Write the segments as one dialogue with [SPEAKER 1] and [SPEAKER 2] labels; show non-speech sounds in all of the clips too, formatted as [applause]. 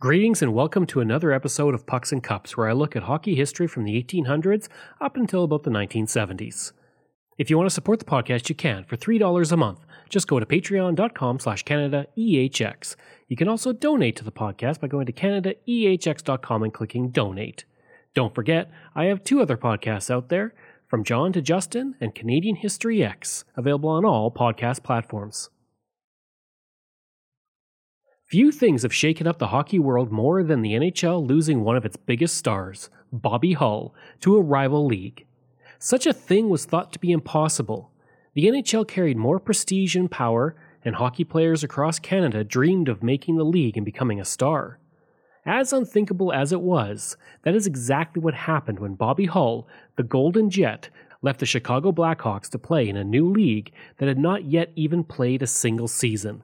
[SPEAKER 1] Greetings and welcome to another episode of Pucks and Cups, where I look at hockey history from the 1800s up until about the 1970s. If you want to support the podcast, you can for $3 a month. Just go to patreon.com slash CanadaEHX. You can also donate to the podcast by going to CanadaEHX.com and clicking donate. Don't forget, I have two other podcasts out there, From John to Justin and Canadian History X, available on all podcast platforms. Few things have shaken up the hockey world more than the NHL losing one of its biggest stars, Bobby Hull, to a rival league. Such a thing was thought to be impossible. The NHL carried more prestige and power, and hockey players across Canada dreamed of making the league and becoming a star. As unthinkable as it was, that is exactly what happened when Bobby Hull, the Golden Jet, left the Chicago Blackhawks to play in a new league that had not yet even played a single season.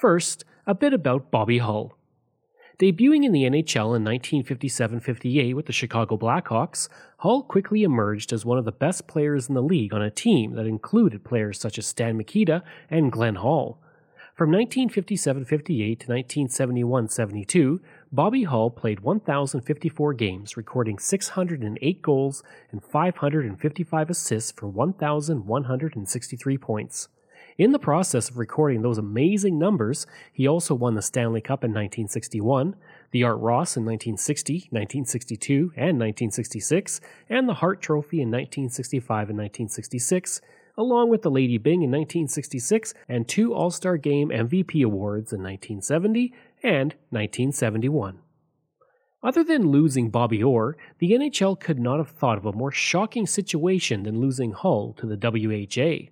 [SPEAKER 1] First, a bit about Bobby Hull. Debuting in the NHL in 1957 58 with the Chicago Blackhawks, Hull quickly emerged as one of the best players in the league on a team that included players such as Stan Mikita and Glenn Hall. From 1957 58 to 1971 72, Bobby Hull played 1,054 games, recording 608 goals and 555 assists for 1,163 points. In the process of recording those amazing numbers, he also won the Stanley Cup in 1961, the Art Ross in 1960, 1962, and 1966, and the Hart Trophy in 1965 and 1966, along with the Lady Byng in 1966 and two All Star Game MVP awards in 1970 and 1971. Other than losing Bobby Orr, the NHL could not have thought of a more shocking situation than losing Hull to the WHA.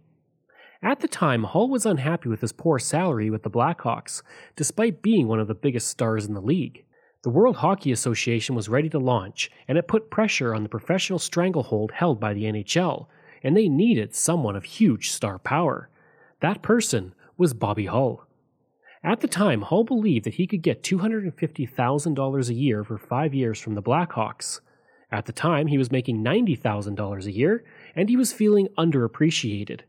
[SPEAKER 1] At the time, Hull was unhappy with his poor salary with the Blackhawks, despite being one of the biggest stars in the league. The World Hockey Association was ready to launch, and it put pressure on the professional stranglehold held by the NHL, and they needed someone of huge star power. That person was Bobby Hull. At the time, Hull believed that he could get $250,000 a year for five years from the Blackhawks. At the time, he was making $90,000 a year, and he was feeling underappreciated.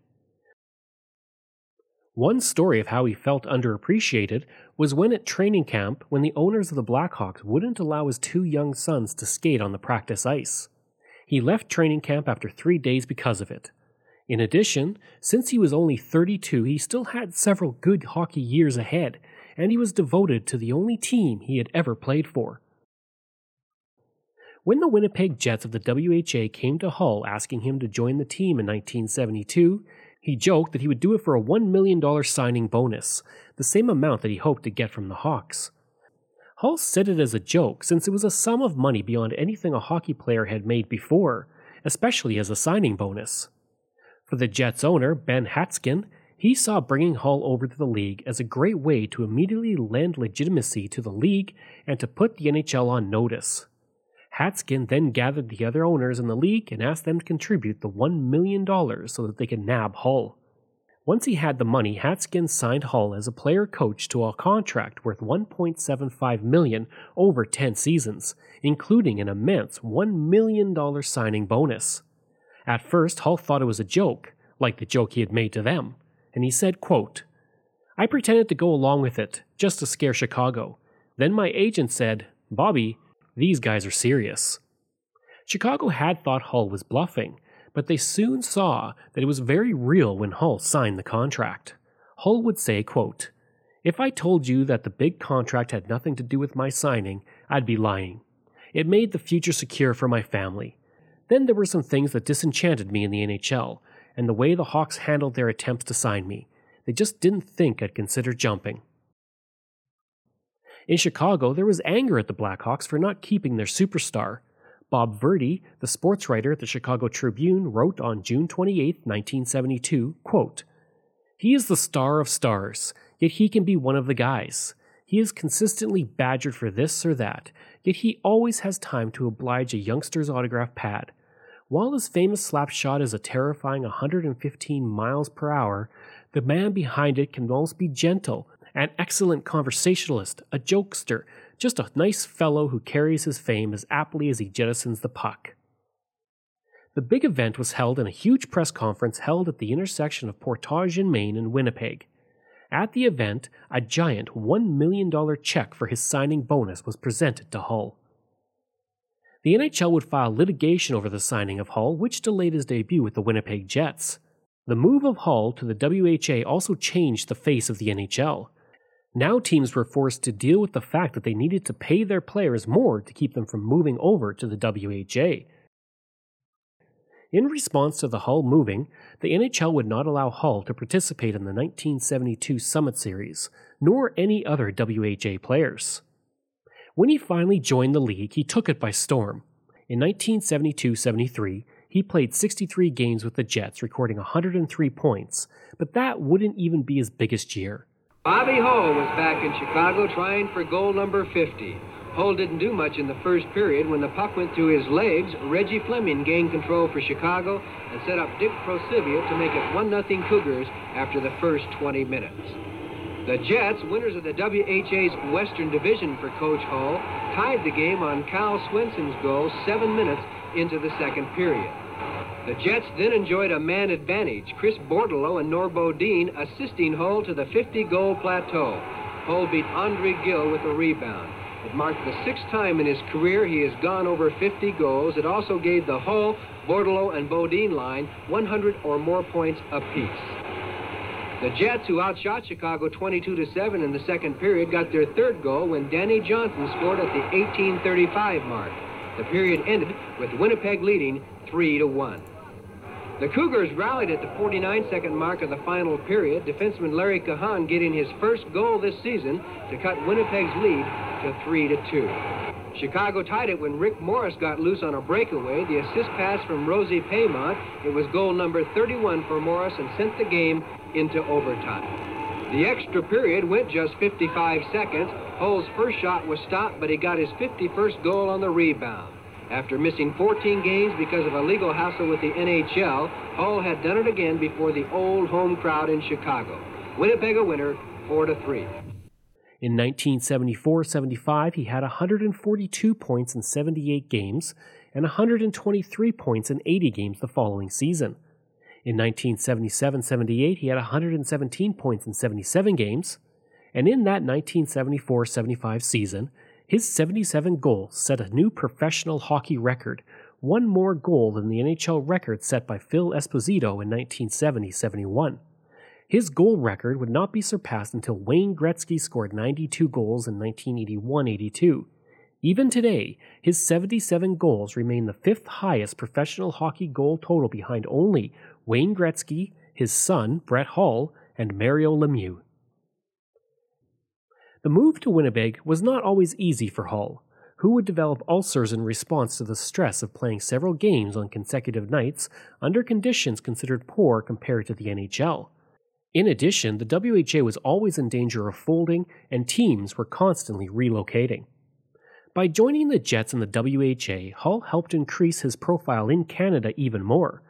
[SPEAKER 1] One story of how he felt underappreciated was when at training camp when the owners of the Blackhawks wouldn't allow his two young sons to skate on the practice ice. He left training camp after three days because of it. In addition, since he was only 32, he still had several good hockey years ahead, and he was devoted to the only team he had ever played for. When the Winnipeg Jets of the WHA came to Hull asking him to join the team in 1972, he joked that he would do it for a $1 million signing bonus, the same amount that he hoped to get from the Hawks. Hull said it as a joke since it was a sum of money beyond anything a hockey player had made before, especially as a signing bonus. For the Jets owner, Ben Hatskin, he saw bringing Hull over to the league as a great way to immediately lend legitimacy to the league and to put the NHL on notice. Hatskin then gathered the other owners in the league and asked them to contribute the $1 million so that they could nab Hull. Once he had the money, Hatskin signed Hull as a player coach to a contract worth 1.75 million over 10 seasons, including an immense $1 million signing bonus. At first, Hull thought it was a joke, like the joke he had made to them, and he said, quote, I pretended to go along with it, just to scare Chicago. Then my agent said, Bobby, these guys are serious. Chicago had thought Hull was bluffing, but they soon saw that it was very real when Hull signed the contract. Hull would say, quote, If I told you that the big contract had nothing to do with my signing, I'd be lying. It made the future secure for my family. Then there were some things that disenchanted me in the NHL, and the way the Hawks handled their attempts to sign me. They just didn't think I'd consider jumping. In Chicago, there was anger at the Blackhawks for not keeping their superstar. Bob Verdi, the sports writer at the Chicago Tribune, wrote on June 28, 1972, quote, He is the star of stars, yet he can be one of the guys. He is consistently badgered for this or that, yet he always has time to oblige a youngster's autograph pad. While his famous slap shot is a terrifying 115 miles per hour, the man behind it can almost be gentle, an excellent conversationalist, a jokester, just a nice fellow who carries his fame as aptly as he jettisons the puck. The big event was held in a huge press conference held at the intersection of Portage in Main and Winnipeg. At the event, a giant $1 million check for his signing bonus was presented to Hull. The NHL would file litigation over the signing of Hull, which delayed his debut with the Winnipeg Jets. The move of Hull to the WHA also changed the face of the NHL. Now teams were forced to deal with the fact that they needed to pay their players more to keep them from moving over to the WHA. In response to the Hull moving, the NHL would not allow Hull to participate in the 1972 Summit Series, nor any other WHA players. When he finally joined the league, he took it by storm. In 1972 73, he played 63 games with the Jets, recording 103 points, but that wouldn't even be his biggest year.
[SPEAKER 2] Bobby Hull was back in Chicago trying for goal number 50. Hull didn't do much in the first period. When the puck went through his legs, Reggie Fleming gained control for Chicago and set up Dick Proceviat to make it 1-0 Cougars after the first 20 minutes. The Jets, winners of the WHA's Western Division for Coach Hull, tied the game on Cal Swenson's goal seven minutes into the second period. The Jets then enjoyed a man advantage, Chris Bordeleau and Norm Beaudin assisting Hull to the 50-goal plateau. Hull beat Andre Gill with a rebound. It marked the sixth time in his career he has gone over 50 goals. It also gave the Hull, Bordeleau, and Beaudin line 100 or more points apiece. The Jets, who outshot Chicago 22 to 7 in the second period, got their third goal when Danny Johnson scored at the 1835 mark. The period ended with Winnipeg leading 3 to 1. The Cougars rallied at the 49-second mark of the final period, defenseman Larry Cahan getting his first goal this season to cut Winnipeg's lead to 3 to 2. Chicago tied it when Rick Morris got loose on a breakaway. The assist pass from Rosie Paiement. It was goal number 31 for Morris and sent the game into overtime. The extra period went just 55 seconds. Hull's first shot was stopped, but he got his 51st goal on the rebound. After missing 14 games because of a legal hassle with the NHL, Hull had done it again before the old home crowd in Chicago. Winnipeg a winner, 4 to 3.
[SPEAKER 1] In 1974 75, he had 142 points in 78 games and 123 points in 80 games the following season. In 1977 78, he had 117 points in 77 games, and in that 1974 75 season, his 77 goals set a new professional hockey record, one more goal than the NHL record set by Phil Esposito in 1970 71. His goal record would not be surpassed until Wayne Gretzky scored 92 goals in 1981 82. Even today, his 77 goals remain the fifth highest professional hockey goal total behind only Wayne Gretzky, his son, Brett Hull, and Mario Lemieux. The move to Winnipeg was not always easy for Hull, who would develop ulcers in response to the stress of playing several games on consecutive nights under conditions considered poor compared to the NHL. In addition, the WHA was always in danger of folding, and teams were constantly relocating. By joining the Jets in the WHA, Hull helped increase his profile in Canada even more.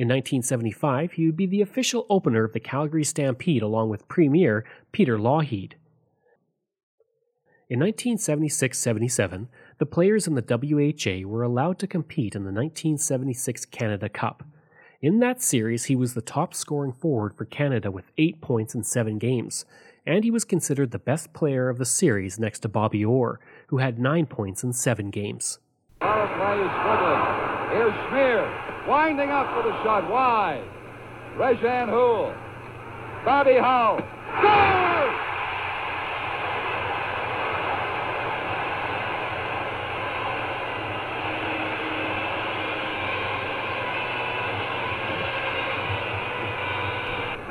[SPEAKER 1] In 1975, he would be the official opener of the Calgary Stampede along with Premier Peter Lougheed. In 1976 77, the players in the WHA were allowed to compete in the 1976 Canada Cup. In that series, he was the top scoring forward for Canada with 8 points in 7 games, and he was considered the best player of the series next to Bobby Orr, who had 9 points in 7 games.
[SPEAKER 3] Here's Schmier, winding up for the shot wide. Rejean Houle. Bobby Hull. Goal!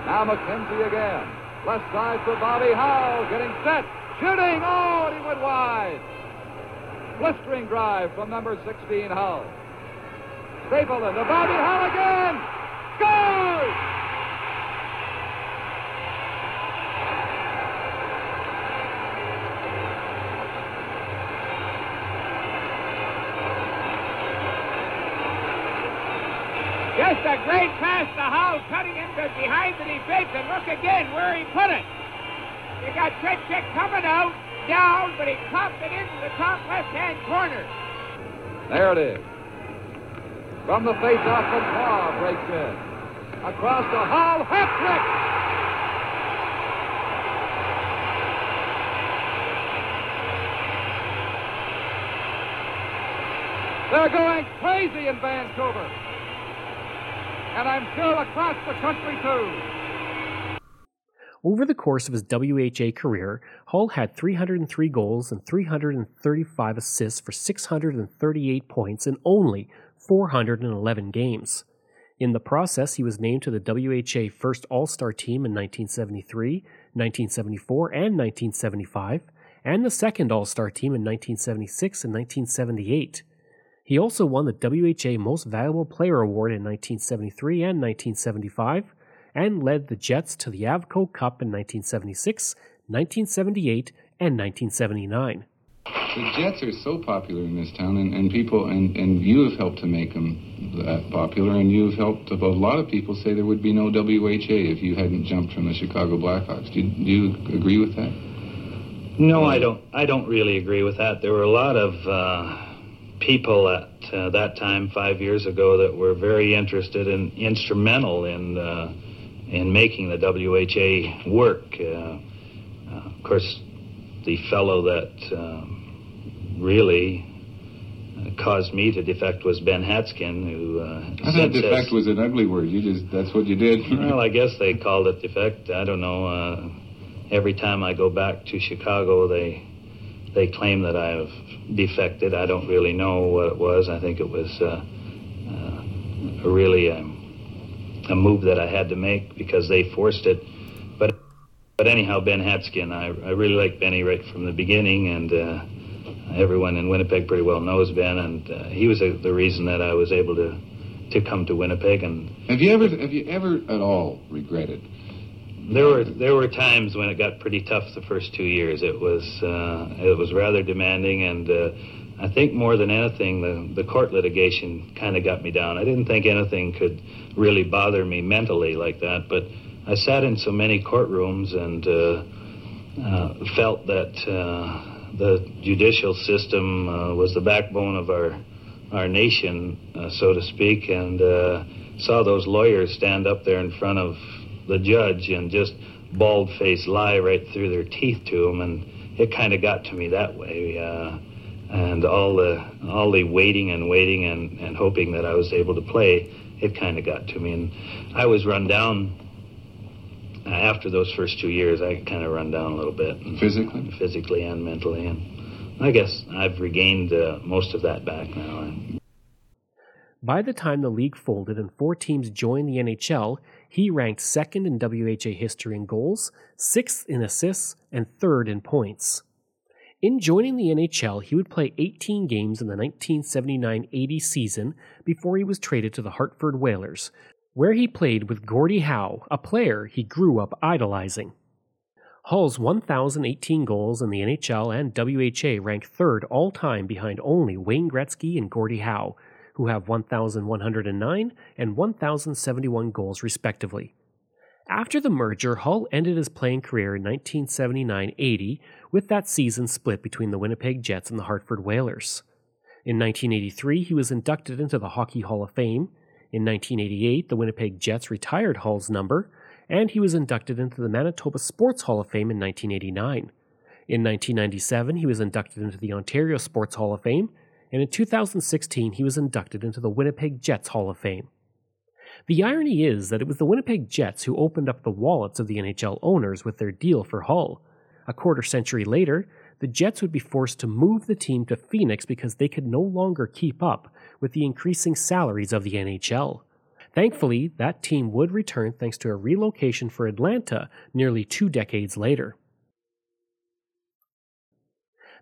[SPEAKER 3] Now McKenzie again. Left side for Bobby Hull. Getting set. Shooting. Oh, he went wide. Blistering drive from number 16, Hull. Stapleton to Bobby Hull again. Scores!
[SPEAKER 4] Just a great pass to Hull, cutting into behind the defense, and look again where he put it. You got Tretiak coming out, down, but he popped it into the top left-hand corner.
[SPEAKER 3] There it is. From the face-off, Lacroix breaks in. Across the hall, hat trick! They're going crazy in Vancouver. And I'm sure across the country, too.
[SPEAKER 1] Over the course of his WHA career, Hull had 303 goals and 335 assists for 638 points in only 411 games. In the process, he was named to the WHA First All Star team in 1973, 1974, and 1975, and the Second All Star team in 1976 and 1978. He also won the WHA Most Valuable Player Award in 1973 and 1975, and led the Jets to the Avco Cup in 1976, 1978, and 1979.
[SPEAKER 5] The Jets are so popular in this town, and, and people, and, and you have helped to make them that popular, and you've helped a lot of people say there would be no WHA if you hadn't jumped from the Chicago Blackhawks. Do you, do you agree with that?
[SPEAKER 6] No, I don't. I don't really agree with that. There were a lot of uh, people at uh, that time, five years ago, that were very interested and instrumental in uh, in making the WHA work. Uh, uh, of course, the fellow that um, really uh, caused me to defect was Ben Hatskin, who.
[SPEAKER 5] I thought defect was an ugly word. You just—that's what you did. [laughs]
[SPEAKER 6] well, I guess they called it defect. I don't know. every time I go back to Chicago, they they claim that I've defected. I don't really know what it was. I think it was uh, uh, really a, a, move that I had to make because they forced it. But but anyhow, Ben Hatskin, I, I really like Benny right from the beginning, and uh, everyone in Winnipeg pretty well knows Ben, and uh, he was a, the reason that I was able to to come to Winnipeg. And
[SPEAKER 5] have you ever have you ever at all regretted?
[SPEAKER 6] There were there were times when it got pretty tough the first two years. It was uh, it was rather demanding, and uh, I think more than anything, the the court litigation kind of got me down. I didn't think anything could really bother me mentally like that, but I sat in so many courtrooms and uh, uh felt that uh, the judicial system uh, was the backbone of our our nation, so to speak, and saw those lawyers stand up there in front of the judge and just bald faced lie right through their teeth to him, and it kind of got to me that way. Uh, and all the all the waiting and waiting and, and hoping that I was able to play, it kind of got to me, and I was run down. After those first two years, I kind of run down a little bit.
[SPEAKER 5] Physically?
[SPEAKER 6] Physically and mentally. And I guess I've regained uh, most of that back now.
[SPEAKER 1] By the time the league folded and four teams joined the NHL, he ranked second in WHA history in goals, sixth in assists, and third in points. In joining the NHL, he would play 18 games in the 1979 80 season before he was traded to the Hartford Whalers, where he played with Gordie Howe, a player he grew up idolizing. Hull's 1,018 goals in the NHL and WHA rank third all time behind only Wayne Gretzky and Gordie Howe, who have 1,109 and 1,071 goals respectively. After the merger, Hull ended his playing career in 1979 80, with that season split between the Winnipeg Jets and the Hartford Whalers. In 1983, he was inducted into the Hockey Hall of Fame. In 1988, the Winnipeg Jets retired Hull's number, and he was inducted into the Manitoba Sports Hall of Fame in 1989. In 1997, he was inducted into the Ontario Sports Hall of Fame, and in 2016 he was inducted into the Winnipeg Jets Hall of Fame. The irony is that it was the Winnipeg Jets who opened up the wallets of the NHL owners with their deal for Hull. A quarter century later, the Jets would be forced to move the team to Phoenix because they could no longer keep up with the increasing salaries of the NHL. Thankfully, that team would return thanks to a relocation for Atlanta nearly two decades later.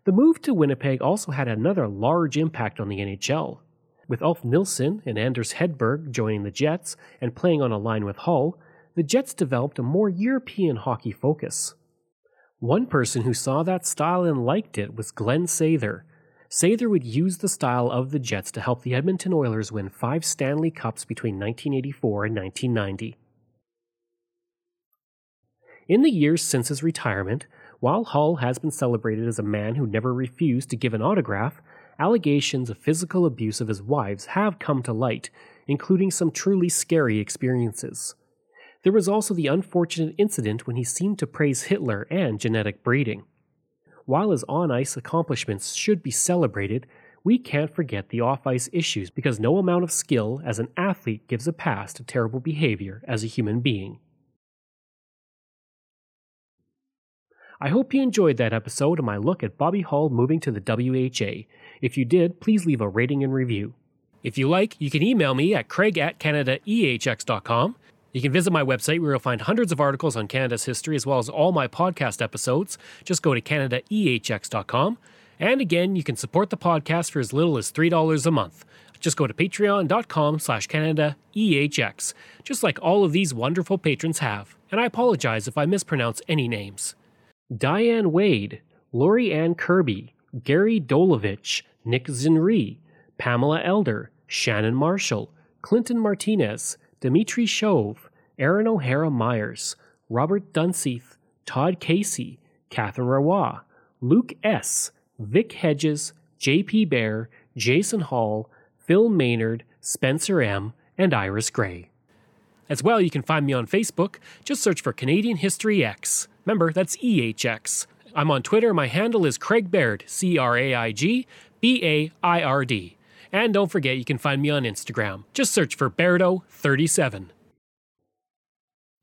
[SPEAKER 1] The move to Winnipeg also had another large impact on the NHL. With Ulf Nilsson and Anders Hedberg joining the Jets and playing on a line with Hull, the Jets developed a more European hockey focus. One person who saw that style and liked it was Glen Sather. Sather would use the style of the Jets to help the Edmonton Oilers win five Stanley Cups between 1984 and 1990. In the years since his retirement, while Hull has been celebrated as a man who never refused to give an autograph, allegations of physical abuse of his wives have come to light, including some truly scary experiences. There was also the unfortunate incident when he seemed to praise Hitler and genetic breeding. While his on ice accomplishments should be celebrated, we can't forget the off ice issues because no amount of skill as an athlete gives a pass to terrible behavior as a human being. I hope you enjoyed that episode of my look at Bobby Hull moving to the WHA. If you did, please leave a rating and review. If you like, you can email me at craig at canadaehx.com. You can visit my website where you'll find hundreds of articles on Canada's history as well as all my podcast episodes. Just go to canadaehx.com. And again, you can support the podcast for as little as $3 a month. Just go to patreon.com slash canadaehx, just like all of these wonderful patrons have. And I apologize if I mispronounce any names. Diane Wade, Lori Ann Kirby, Gary Dolovich, Nick Zinri, Pamela Elder, Shannon Marshall, Clinton Martinez, Dimitri Shove, Aaron O'Hara Myers, Robert Dunseith, Todd Casey, Catherine Rawa, Luke S., Vic Hedges, J.P. Bear, Jason Hall, Phil Maynard, Spencer M., and Iris Gray. As well, you can find me on Facebook. Just search for Canadian History X. Remember, that's EHX. I'm on Twitter. My handle is Craig Baird, C R A I G B A I R D. And don't forget, you can find me on Instagram. Just search for Bairdo37.